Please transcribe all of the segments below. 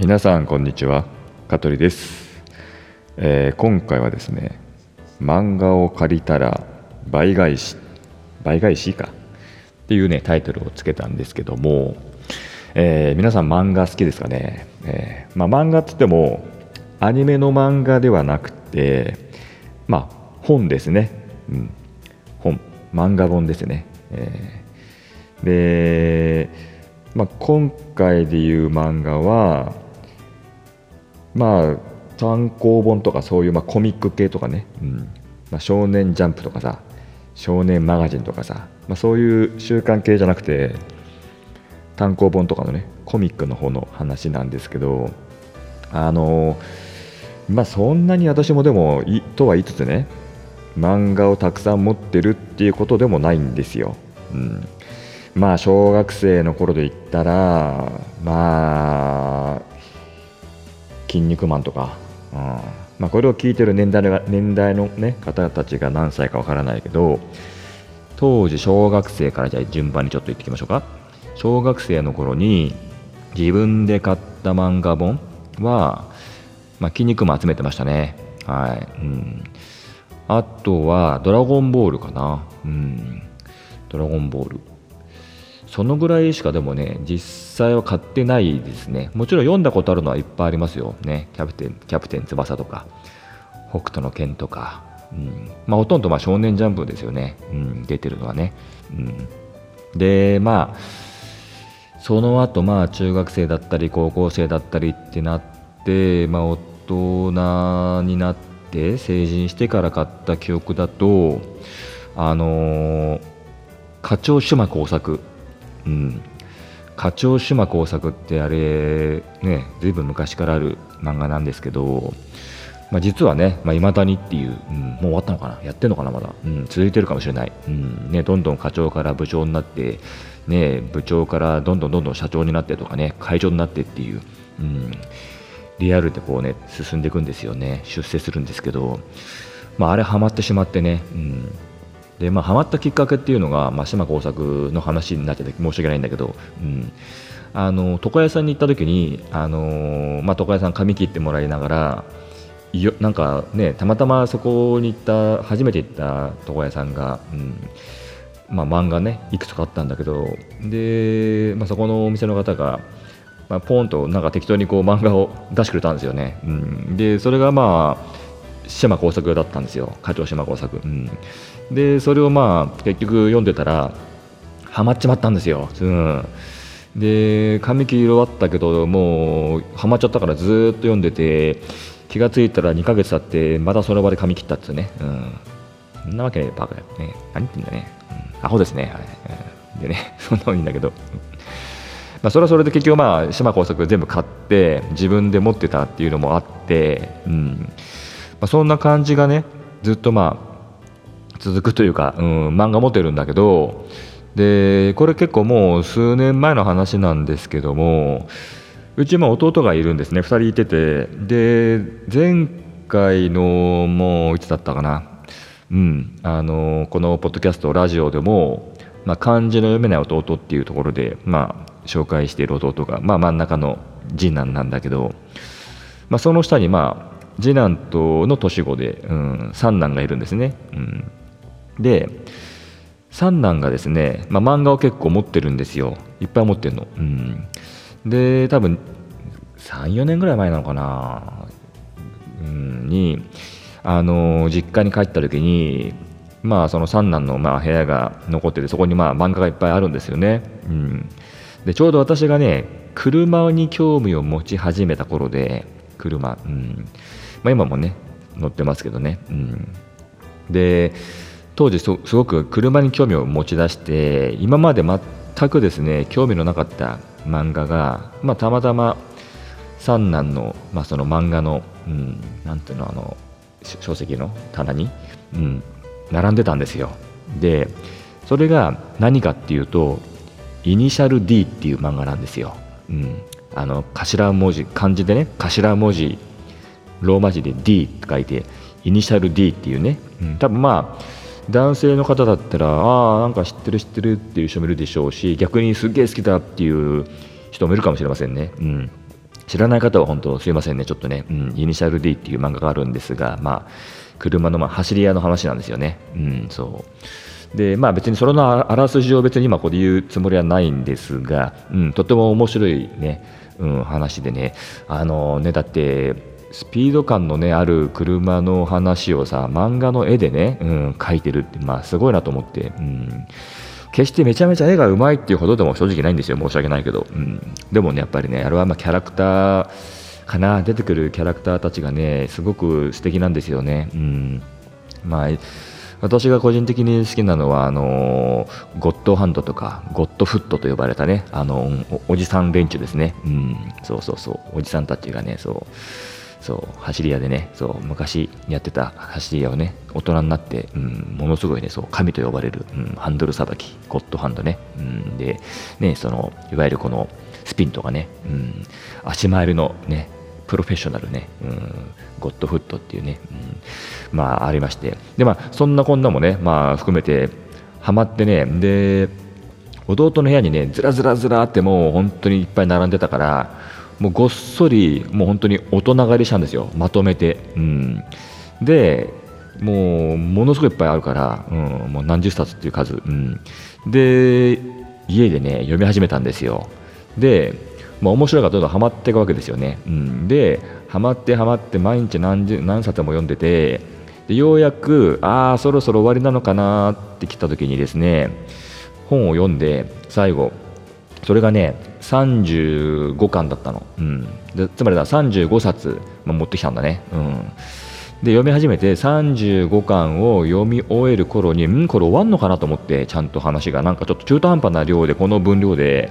皆さんこんにちは。香取です、えー、今回はですね漫画を借りたら倍返し倍返しか？っていうねタイトルをつけたんですけども、えー、皆さん漫画好きですかね、えー、まあ、漫画っつってもアニメの漫画ではなくてまあ本ですね、うん、本。漫画本ですね、えでまあ、今回でいう漫画はまあ単行本とかそういう、まあ、コミック系とかね、うん。まあ、少年ジャンプとかさ少年マガジンとかさ、まあ、そういう週刊系じゃなくて単行本とかのねコミックの方の話なんですけどあのまあそんなに私もでもいとは言いつつね漫画をたくさん持ってるっていうことでもないんですよ。うん。まあ小学生の頃で言ったらまあ「筋肉マン」とか、うん。まあ、これを聞いてる年代の年代の、ね、方たちが何歳かわからないけど当時小学生からじゃあ順番にちょっと言っていきましょうか。小学生の頃に自分で買った漫画本は、まあ、筋肉マン集めてましたね。はい、うん、あとは「ドラゴンボール」かな。うん。ドラゴンボールそのぐらいしかでもね実際は買ってないですね。もちろん読んだことあるのはいっぱいありますよ。ね。キャプテンキャプテン翼とか北斗の拳とか、うん。まあ、ほとんどま少年ジャンプですよね、うん、出てるのはね、うん、でまあその後まあ中学生だったり高校生だったりってなって、まあ、大人になって成人してから買った記憶だとあのー、課長島工作。うん、課長島工作ってあれねずいぶん昔からある漫画なんですけど、まあ、実はねいまあ、未だにっていう、うん、もう終わったのかな？やってるのかな？まだ、うん、続いてるかもしれない、うんね、どんどん課長から部長になって、ね、部長からどんどんどんどん社長になってとかね会長になってっていう、うん、リアルでこうね進んでいくんですよね。出世するんですけど、まあ、あれはまってしまってね、うん。でまあハマったきっかけっていうのが、まあ、島耕作の話になってて申し訳ないんだけど、うん、あの床屋さんに行った時にあの、まあ、床屋さん髪切ってもらいながらよなんかねたまたまそこに行った初めて行った床屋さんが、うん。まあ、漫画ねいくつかあったんだけどで、まあ、そこのお店の方が、まあ、ポンとなんか適当にこう漫画を出してくれたんですよね、うん、でそれがまあ島耕作だったんですよ。課長島耕作、うん、でそれをまあ結局読んでたらハマっちまったんですよ、うん、で紙切り終わったけどもうハマっちゃったからずっと読んでて気が付いたら2ヶ月経ってまたその場で髪切ったっつね、うん、そんなわけねバカだよ。ね何言ってんだね、うん、アホですねあれ、うん、でね そんなのいいんだけど。まあ、それはそれで結局まあ島耕作全部買って自分で持ってたっていうのもあって、うん。まあ、そんな感じがねずっとまあ続くというか、うん、漫画持ってるんだけどでこれ結構もう数年前の話なんですけどもうちも弟がいるんですね2人いてて。で前回のもういつだったかな、うん、あのこのポッドキャストラジオでも、まあ、漢字の読めない弟っていうところで、まあ、紹介している弟が、まあ、真ん中の次男なんだけど、まあ、その下にまあ次男との年子で、うん、三男がいるんですね。うん。で三男がですね、まあ、漫画を結構持ってるんですよ。いっぱい持ってるの、うん、で多分34年ぐらい前なのかな、うん、にあの実家に帰った時にまあその三男のまあ部屋が残っててそこにまあ漫画がいっぱいあるんですよね、うん、でちょうど私がね車に興味を持ち始めた頃で車、うん。まあ、今もね乗ってますけどね、うん、で当時すごく車に興味を持ち出して今まで全くですね興味のなかった漫画が、まあ、たまたま三男の,、まあその漫画の、うん、なんていうのあの書籍の棚に、うん、並んでたんですよ。でそれが何かっていうとイニシャル D っていう漫画なんですよ、うん、あの頭文字漢字でね頭文字ローマ字で D って書いてイニシャル D っていうね、うん、多分まあ男性の方だったらああなんか知ってる知ってるっていう人もいるでしょうし逆にすっげえ好きだっていう人もいるかもしれませんね、うん、知らない方は本当すいませんね。ちょっとね、うん、イニシャル D っていう漫画があるんですがまあ車のま走り屋の話なんですよね。うんそう。でまあ別にそれのあらすじを別に今ここで言うつもりはないんですが、うん、とても面白いね、うん、話でね。あのねだってスピード感の、ね、ある車の話をさ漫画の絵でね、うん、描いてるって、まあ、すごいなと思って、うん、決してめちゃめちゃ絵がうまいっていうほどでも正直ないんですよ申し訳ないけど、うん、でもねやっぱりねあれはまキャラクターかな。出てくるキャラクターたちがねすごく素敵なんですよね、うん、まあ私が個人的に好きなのはあのゴッドハンドとかゴッドフットと呼ばれたねあのおじさん連中ですね、うん、そうそうそう。おじさんたちがねそう。そう走り屋でねそう昔やってた走り屋をね大人になって、うん、ものすごいねそう神と呼ばれる、うん、ハンドルさばきゴッドハンドね、うん、でねそのいわゆるこのスピンとかね、うん、足回りのねプロフェッショナルね、うん、ゴッドフットっていうね、うん、まあありましてでまあそんなこんなもねまあ含めてハマってねで弟の部屋にねずらずらずらってもう本当にいっぱい並んでたからもうごっそりもう本当に大人狩りしたんですよ。まとめて、うん、でもうものすごいいっぱいあるから、うん、もう何十冊っていう数、うん、で家でね読み始めたんですよ。で、まあ、面白いからどんどんハマっていくわけですよね、うん、でハマってハマって毎日何十何冊も読んでてでようやくああそろそろ終わりなのかなって来た時にですね本を読んで最後それがね35巻だったの、うん、でつまりだ35冊、まあ、持ってきたんだね、うん、で読み始めて35巻を読み終える頃にんこれ終わんのかなと思ってちゃんと話が。なんかちょっと中途半端な量でこの分量で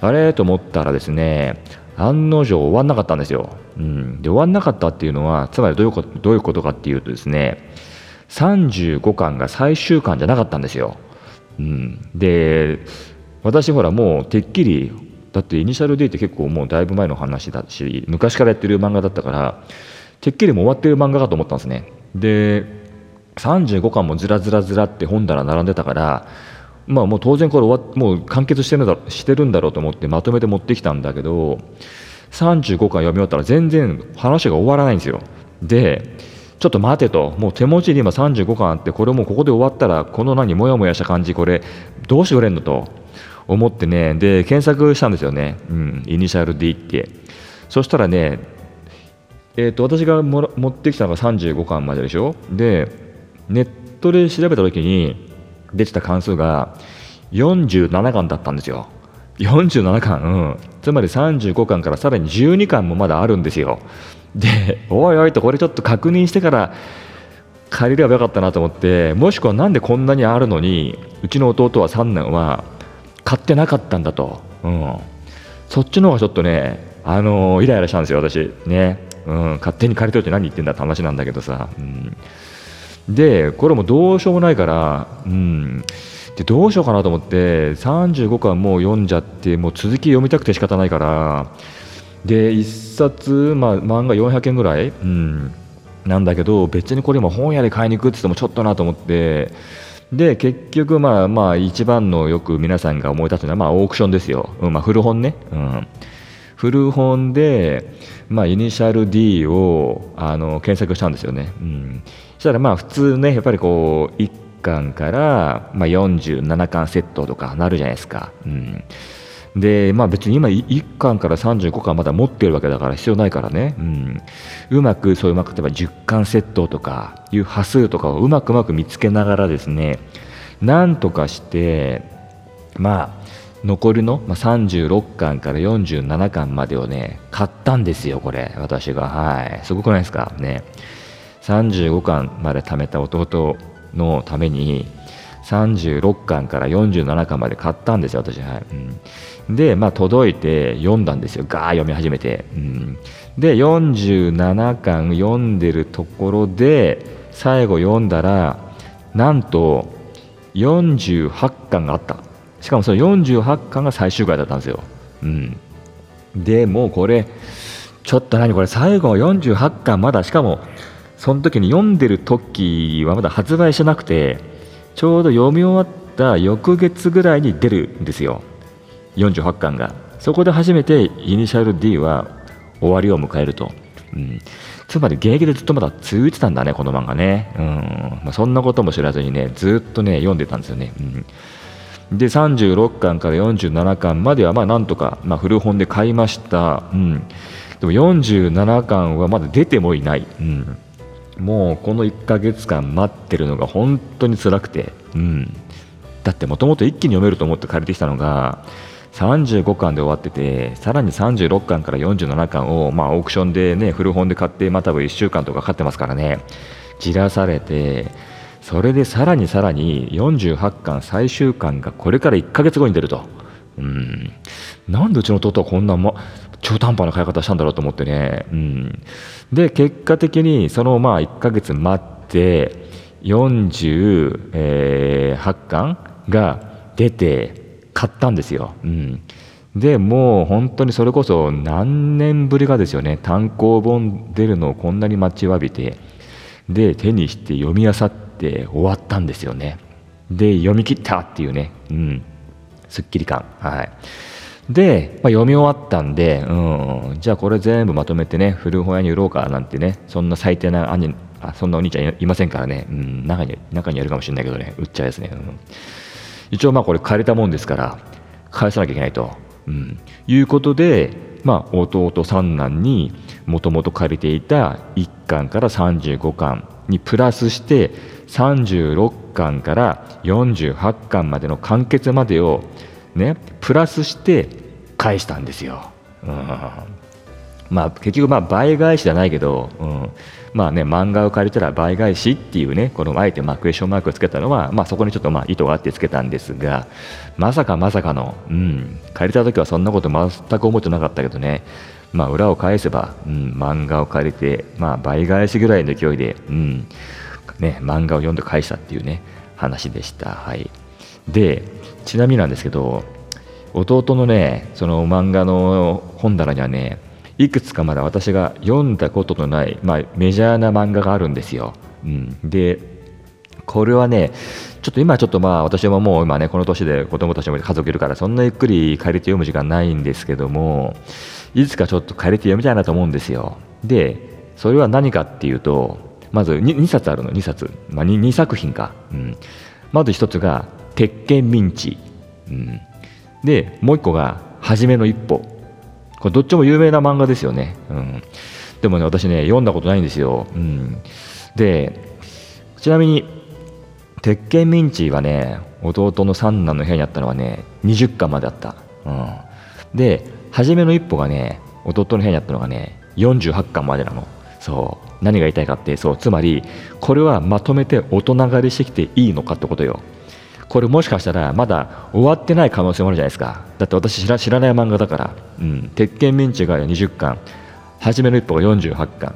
あれ？と思ったらですね案の定終わんなかったんですよ、うん、で終わんなかったっていうのはつまりどういうことどういうことかっていうとですね35巻が最終巻じゃなかったんですよ、うん、で私ほらもうてっきりだってイニシャル D って結構もうだいぶ前の話だし昔からやってる漫画だったからてっきりもう終わってる漫画かと思ったんですね。で35巻もずらずらずらって本棚並んでたからまあもう当然これ終わもう完結してるだしてるんだろうと思ってまとめて持ってきたんだけど35巻読み終わったら全然話が終わらないんですよ。でちょっと待てと。もう手持ちに今35巻あってこれもうここで終わったらこの何モヤモヤした感じこれどうしてくれんのと。思ってねで検索したんですよね、うん、イニシャル D って。そしたらね、えーと、私が持ってきたのが35巻まででしょ？でネットで調べた時に出てた関数が47巻だったんですよ。47巻、うん、つまり35巻からさらに12巻もまだあるんですよ。でおいおいとこれちょっと確認してから借りればよかったなと思ってもしくはなんでこんなにあるのにうちの弟は3年は買ってなかったんだと、うん、そっちの方がちょっとね、あのー、イライラしたんですよ、私、ね、うん、勝手に借りといて何言ってんだって話なんだけどさ、うん、で、これもどうしようもないから、うん、でどうしようかなと思って、35巻もう読んじゃって、もう続き読みたくて仕方ないから、で、1冊、まあ、漫画400円ぐらい、うん、なんだけど、別にこれも本屋で買いに行くって言ってもちょっとなと思って、で結局まあまあ一番のよく皆さんが思い出すのはまあオークションですよ、うんまあ、古本ね、うん、古本で、まあ、イニシャル D をあの検索したんですよね、うん、そしたらまあ普通ねやっぱりこう1巻から、まあ、47巻セットとかなるじゃないですか、うん、で、まあ別に今1巻から35巻まだ持ってるわけだから必要ないからね、うん、うまくそういうまく例えば10巻セットとかいう波数とかをうまくうまく見つけながらですねなんとかしてまあ残りの、まあ、36巻から47巻までをね買ったんですよこれ私が。はい。すごくないですか？ね。35巻まで貯めた弟のために36巻から47巻まで買ったんですよ私。はい、うん。で、まあ、届いて読んだんですよ。ガー読み始めて、うん、で47巻読んでるところで最後読んだらなんと48巻があった。しかもその48巻が最終回だったんですよ、うん、でもうこれちょっと何？これ最後48巻まだしかもその時に読んでる時はまだ発売してなくてちょうど読み終わった翌月ぐらいに出るんですよ48巻がそこで初めてイニシャル D は終わりを迎えると。うん、つまり現役でずっとまだ続いてたんだね、この漫画ね。うんまあ、そんなことも知らずにね、ずっとね、読んでたんですよね。うん、で、36巻から47巻までは、まあ、なんとか、まあ、古本で買いました。うん、でも47巻はまだ出てもいない。うんもうこの1ヶ月間待ってるのが本当に辛くて、うん、だってもともと一気に読めると思って借りてきたのが35巻で終わっててさらに36巻から47巻を、まあ、オークションでね古本で買ってまあ多分1週間とかかってますからね。じらされてそれでさらにさらに48巻最終巻がこれから1ヶ月後に出ると。うん、なんでうちの弟はこんな、ま、中途半端な買い方したんだろうと思ってね、うん、で結果的にそのまあ1ヶ月待って48巻が出て買ったんですよ。うん、でもう本当にそれこそ何年ぶりかですよね。単行本出るのをこんなに待ちわびてで手にして読み漁って終わったんですよね。で読み切ったっていうね、うん、すっきり感。はい。で、まあ、読み終わったんで、うん、じゃあこれ全部まとめてね古本屋に売ろうかなんてねそんな最低な兄あそんなお兄ちゃんいませんからね、うん、中に中にあるかもしれないけどね売っちゃうですね、うん、一応まあこれ借りたもんですから返さなきゃいけないと、うん、いうことで、まあ、弟三男にもともと借りていた1巻から35巻にプラスして36巻から48巻までの完結までをねプラスして返したんですよ。うん。まあ、結局まあ倍返しじゃないけど、うん、まあね漫画を借りたら倍返しっていうねこのあえてまあクエスチョンマークをつけたのは、まあ、そこにちょっとまあ意図があってつけたんですがまさかまさかの、うん、借りた時はそんなこと全く思ってなかったけどね。まあ裏を返せば、うん、漫画を借りて、まあ、倍返しぐらいの勢いで、うん。ね、漫画を読んで返したっていうね話でした。はい、でちなみになんですけど弟のねその漫画の本棚にはねいくつかまだ私が読んだことのない、まあ、メジャーな漫画があるんですよ。うん、でこれはねちょっと今ちょっとまあ私ももう今ねこの年で子供たちも家族いるからそんなゆっくり借りて読む時間ないんですけどもいつかちょっと借りて読みたいなと思うんですよ。でそれは何かっていうとまず 2, 2冊あるの2冊、まあ2、2, 作品か、うん、まず1つが「鉄拳ミンチ」うん、でもう一個が「初めの一歩」これどっちも有名な漫画ですよね、うん、でもね私ね読んだことないんですよ、うん、でちなみに「鉄拳ミンチ」はね弟の三男の部屋にあったのはね20巻まであった、うん、で「初めの一歩」がね弟の部屋にあったのがね48巻までなの。そう。何が言いたいかってそう。つまりこれはまとめて大人狩りしてきていいのかってことよこれもしかしたらまだ終わってない可能性もあるじゃないですか。だって私知ら知らない漫画だから、うん、鉄拳ミンチが20巻。初めの一歩が48巻。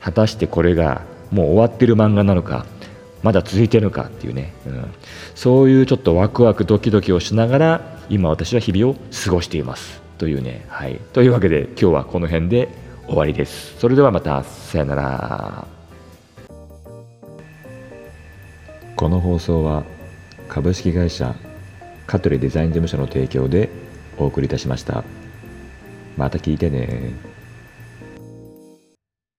果たしてこれがもう終わってる漫画なのか。まだ続いてるのかっていうね、うん、そういうちょっとワクワクドキドキをしながら今私は日々を過ごしています。というね。はい。というわけで今日はこの辺で終わりです。それではまた。さよなら。この放送は株式会社香取デザイン事務所の提供でお送りいたしました。また聞いてね。